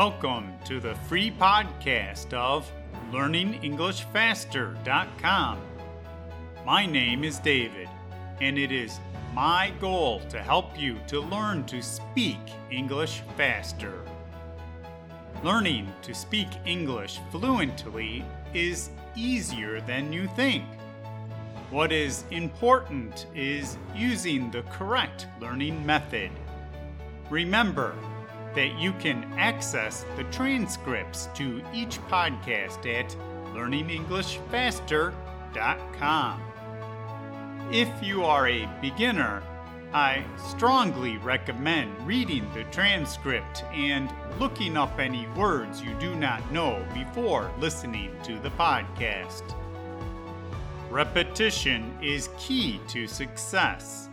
Welcome to the free podcast of LearningEnglishFaster.com. My name is David, and it is my goal to help you to learn to speak English faster. Learning to speak English fluently is easier than you think. What is important is using the correct learning method. Remember, that you can access the transcripts to each podcast at learningenglishfaster.com. If you are a beginner, I strongly recommend reading the transcript and looking up any words you do not know before listening to the podcast. Repetition is key to success.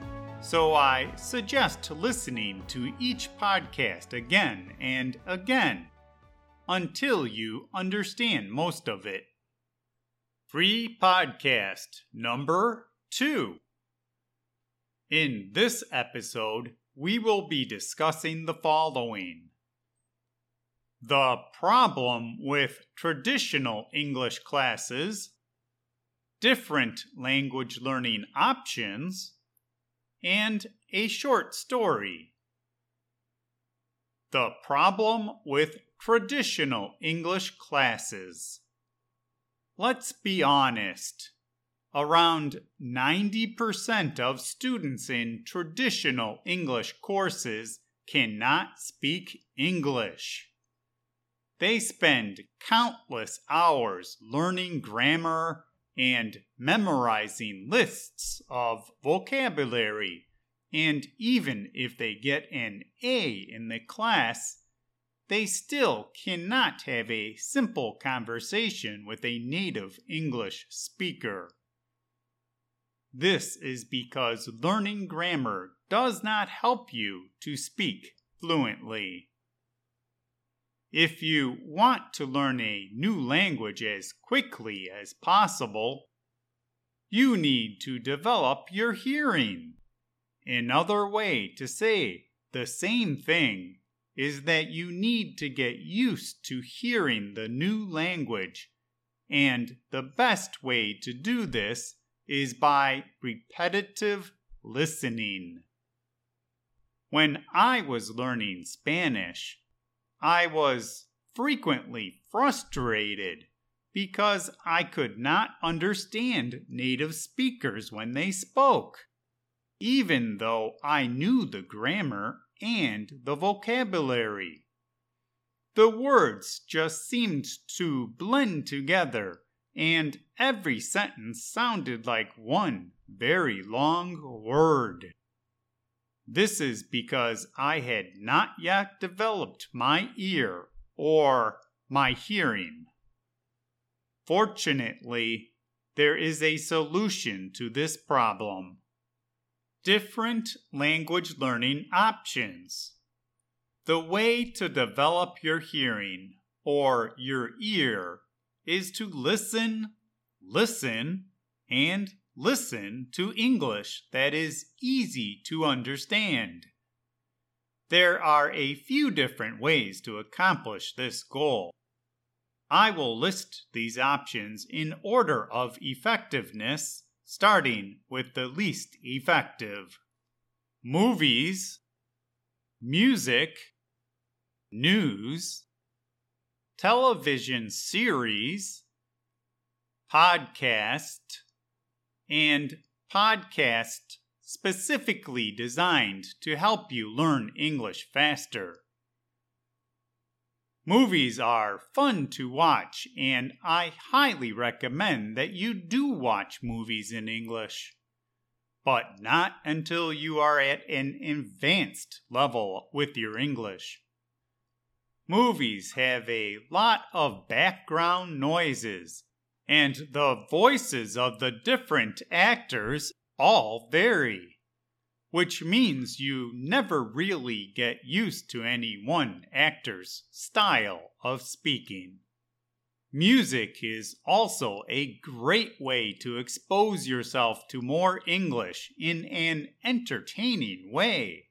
So I suggest listening to each podcast again and again until you understand most of it. Free podcast number two. In this episode, we will be discussing the following The problem with traditional English classes, different language learning options and a short story. The problem with traditional English classes. Let's be honest. Around 90% of students in traditional English courses cannot speak English. They spend countless hours learning grammar, and memorizing lists of vocabulary. And even if they get an A in the class, they still cannot have a simple conversation with a native English speaker. This is because learning grammar does not help you to speak fluently. If you want to learn a new language as quickly as possible, you need to develop your hearing. Another way to say the same thing is that you need to get used to hearing the new language, and the best way to do this is by repetitive listening. When I was learning Spanish, I was frequently frustrated because I could not understand native speakers when they spoke, even though I knew the grammar and the vocabulary. The words just seemed to blend together, and every sentence sounded like one very long word. This is because I had not yet developed my ear or my hearing. Fortunately, there is a solution to this problem. Different language learning options. The way to develop your hearing or your ear is to listen, listen, and listen to English that is easy to understand. There are a few different ways to accomplish this goal. I will list these options in order of effectiveness, starting with the least effective. Movies, music, news, television series, podcast, and podcast specifically designed to help you learn English faster. Movies are fun to watch, and I highly recommend that you do watch movies in English. But not until you are at an advanced level with your English. Movies have a lot of background noises and the voices of the different actors all vary, which means you never really get used to any one actor's style of speaking. Music is also a great way to expose yourself to more English in an entertaining way.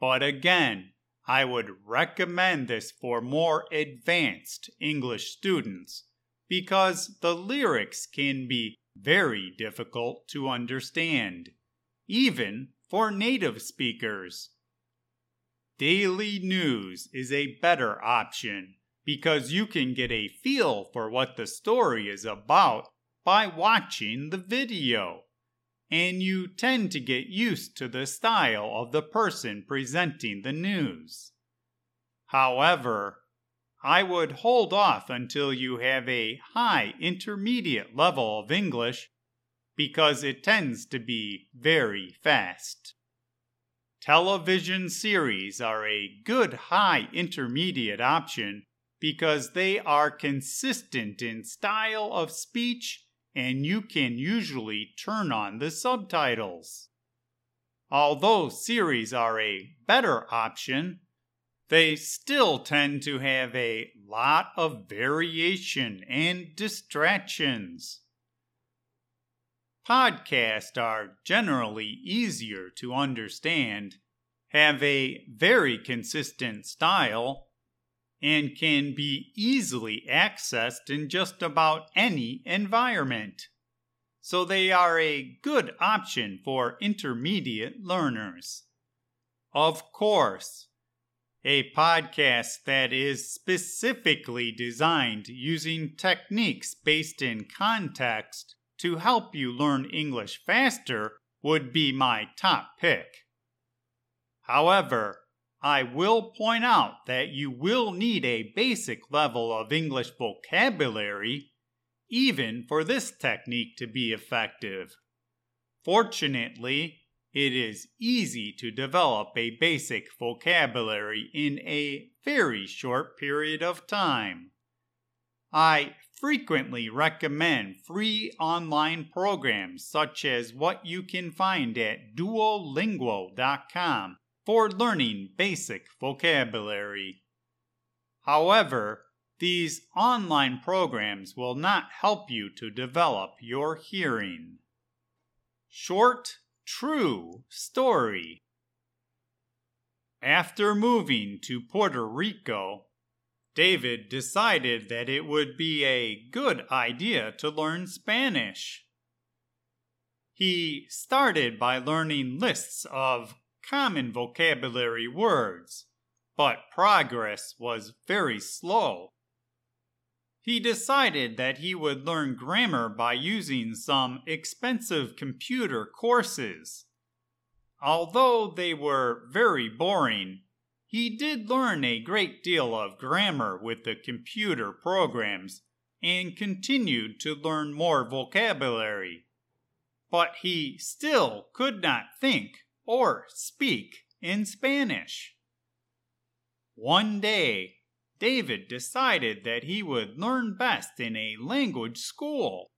But again, I would recommend this for more advanced English students because the lyrics can be very difficult to understand, even for native speakers. Daily news is a better option because you can get a feel for what the story is about by watching the video. And you tend to get used to the style of the person presenting the news. However, I would hold off until you have a high intermediate level of English because it tends to be very fast. Television series are a good high intermediate option because they are consistent in style of speech and you can usually turn on the subtitles. Although series are a better option, they still tend to have a lot of variation and distractions. Podcasts are generally easier to understand, have a very consistent style, and can be easily accessed in just about any environment. So they are a good option for intermediate learners. Of course, a podcast that is specifically designed using techniques based in context to help you learn English faster would be my top pick. However, I will point out that you will need a basic level of English vocabulary even for this technique to be effective. Fortunately, it is easy to develop a basic vocabulary in a very short period of time. I frequently recommend free online programs such as what you can find at duolingo.com for learning basic vocabulary. However, these online programs will not help you to develop your hearing. Short true story. After moving to Puerto Rico, David decided that it would be a good idea to learn Spanish. He started by learning lists of common vocabulary words, but progress was very slow he decided that he would learn grammar by using some expensive computer courses. Although they were very boring, he did learn a great deal of grammar with the computer programs and continued to learn more vocabulary. But he still could not think or speak in Spanish. One day, David decided that he would learn best in a language school.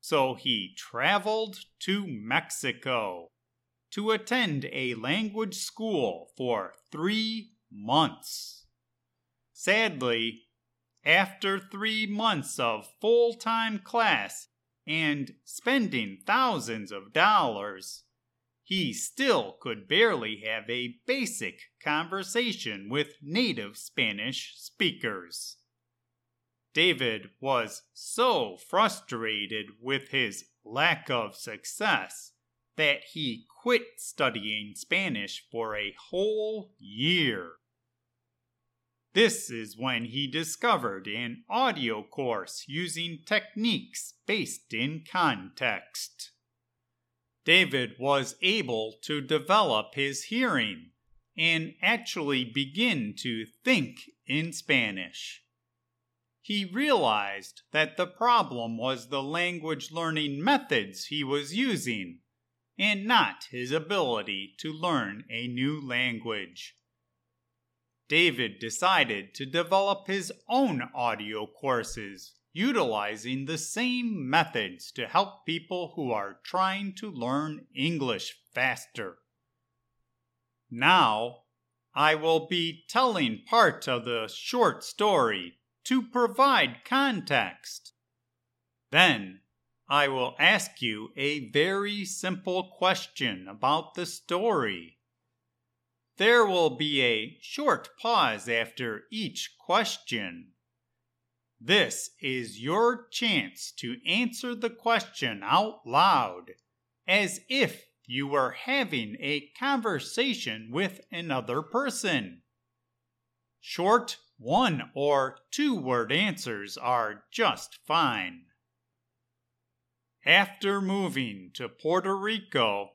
So he traveled to Mexico to attend a language school for three months. Sadly, after three months of full time class and spending thousands of dollars, he still could barely have a basic conversation with native Spanish speakers. David was so frustrated with his lack of success that he quit studying Spanish for a whole year. This is when he discovered an audio course using techniques based in context. David was able to develop his hearing and actually begin to think in Spanish. He realized that the problem was the language learning methods he was using, and not his ability to learn a new language. David decided to develop his own audio courses utilizing the same methods to help people who are trying to learn English faster. Now, I will be telling part of the short story to provide context. Then, I will ask you a very simple question about the story. There will be a short pause after each question. This is your chance to answer the question out loud, as if you were having a conversation with another person. Short one or two word answers are just fine. After moving to Puerto Rico,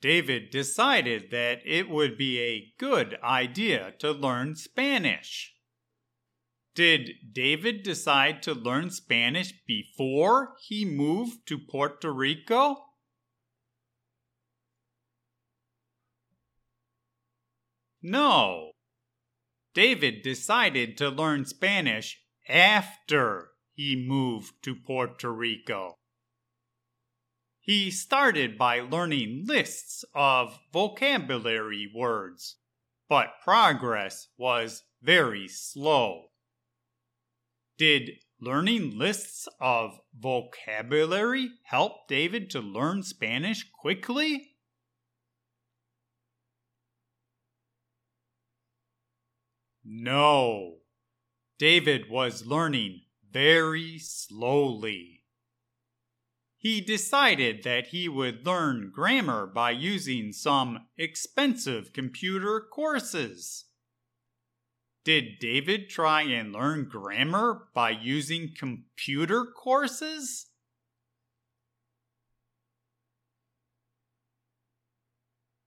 David decided that it would be a good idea to learn Spanish. Did David decide to learn Spanish before he moved to Puerto Rico? No. David decided to learn Spanish after he moved to Puerto Rico. He started by learning lists of vocabulary words, but progress was very slow. Did learning lists of vocabulary help David to learn Spanish quickly? No. David was learning very slowly. He decided that he would learn grammar by using some expensive computer courses. Did David try and learn grammar by using computer courses?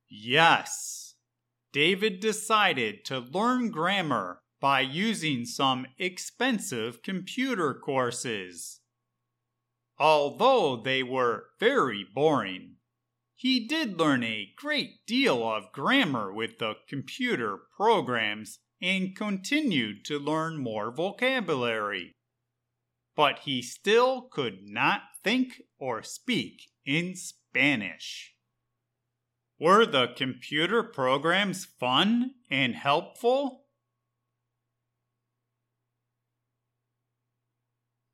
Yes. David decided to learn grammar by using some expensive computer courses. Although they were very boring, he did learn a great deal of grammar with the computer programs and continued to learn more vocabulary. But he still could not think or speak in Spanish. Were the computer programs fun and helpful?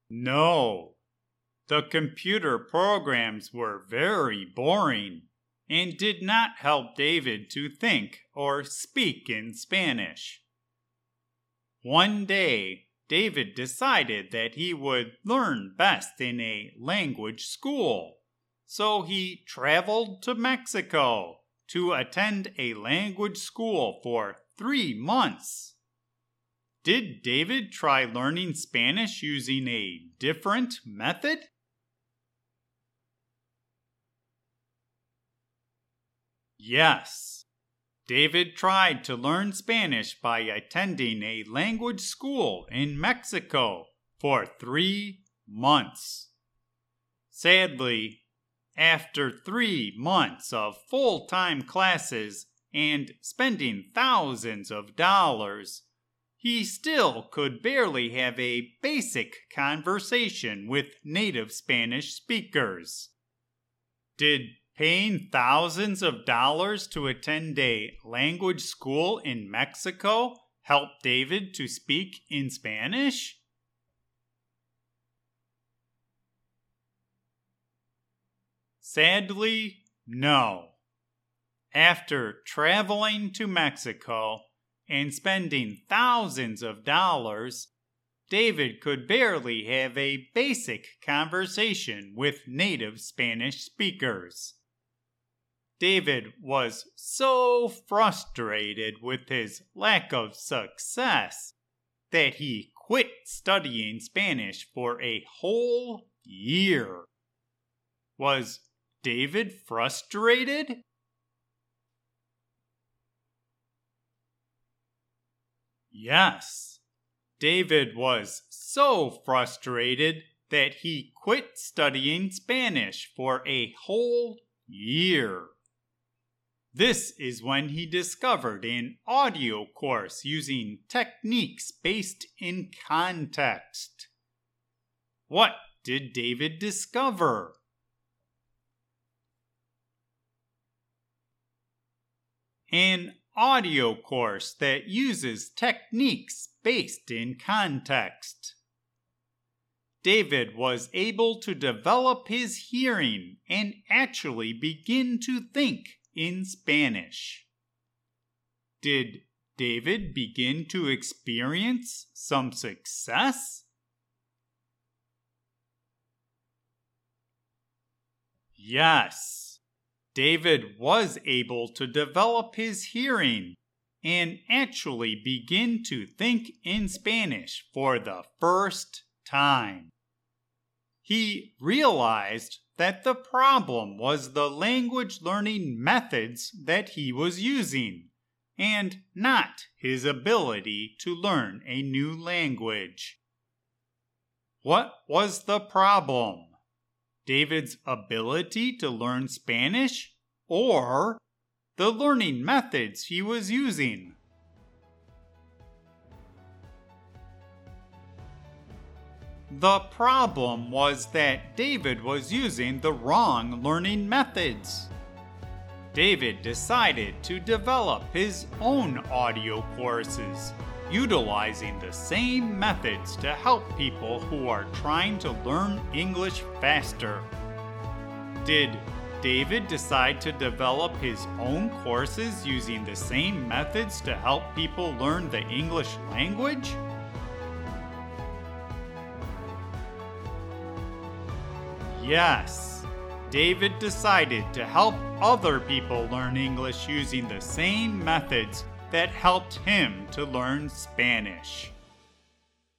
No. The computer programs were very boring and did not help David to think or speak in Spanish. One day, David decided that he would learn best in a language school, so he traveled to Mexico to attend a language school for three months. Did David try learning Spanish using a different method? Yes. David tried to learn Spanish by attending a language school in Mexico for three months. Sadly, after three months of full time classes and spending thousands of dollars, he still could barely have a basic conversation with native Spanish speakers. Did paying thousands of dollars to attend a language school in Mexico help David to speak in Spanish? Sadly, no. After traveling to Mexico and spending thousands of dollars, David could barely have a basic conversation with native Spanish speakers. David was so frustrated with his lack of success that he quit studying Spanish for a whole year. Was David frustrated? Yes. David was so frustrated that he quit studying Spanish for a whole year. This is when he discovered an audio course using techniques based in context. What did David discover? an audio course that uses techniques based in context. David was able to develop his hearing and actually begin to think in Spanish. did David begin to experience some success? Yes, David was able to develop his hearing and actually begin to think in Spanish for the first time. He realized that the problem was the language learning methods that he was using, and not his ability to learn a new language. What was the problem? David's ability to learn Spanish or the learning methods he was using. The problem was that David was using the wrong learning methods. David decided to develop his own audio courses, utilizing the same methods to help people who are trying to learn English faster. Did David decide to develop his own courses using the same methods to help people learn the English language? Yes, David decided to help other people learn English using the same methods that helped him to learn Spanish.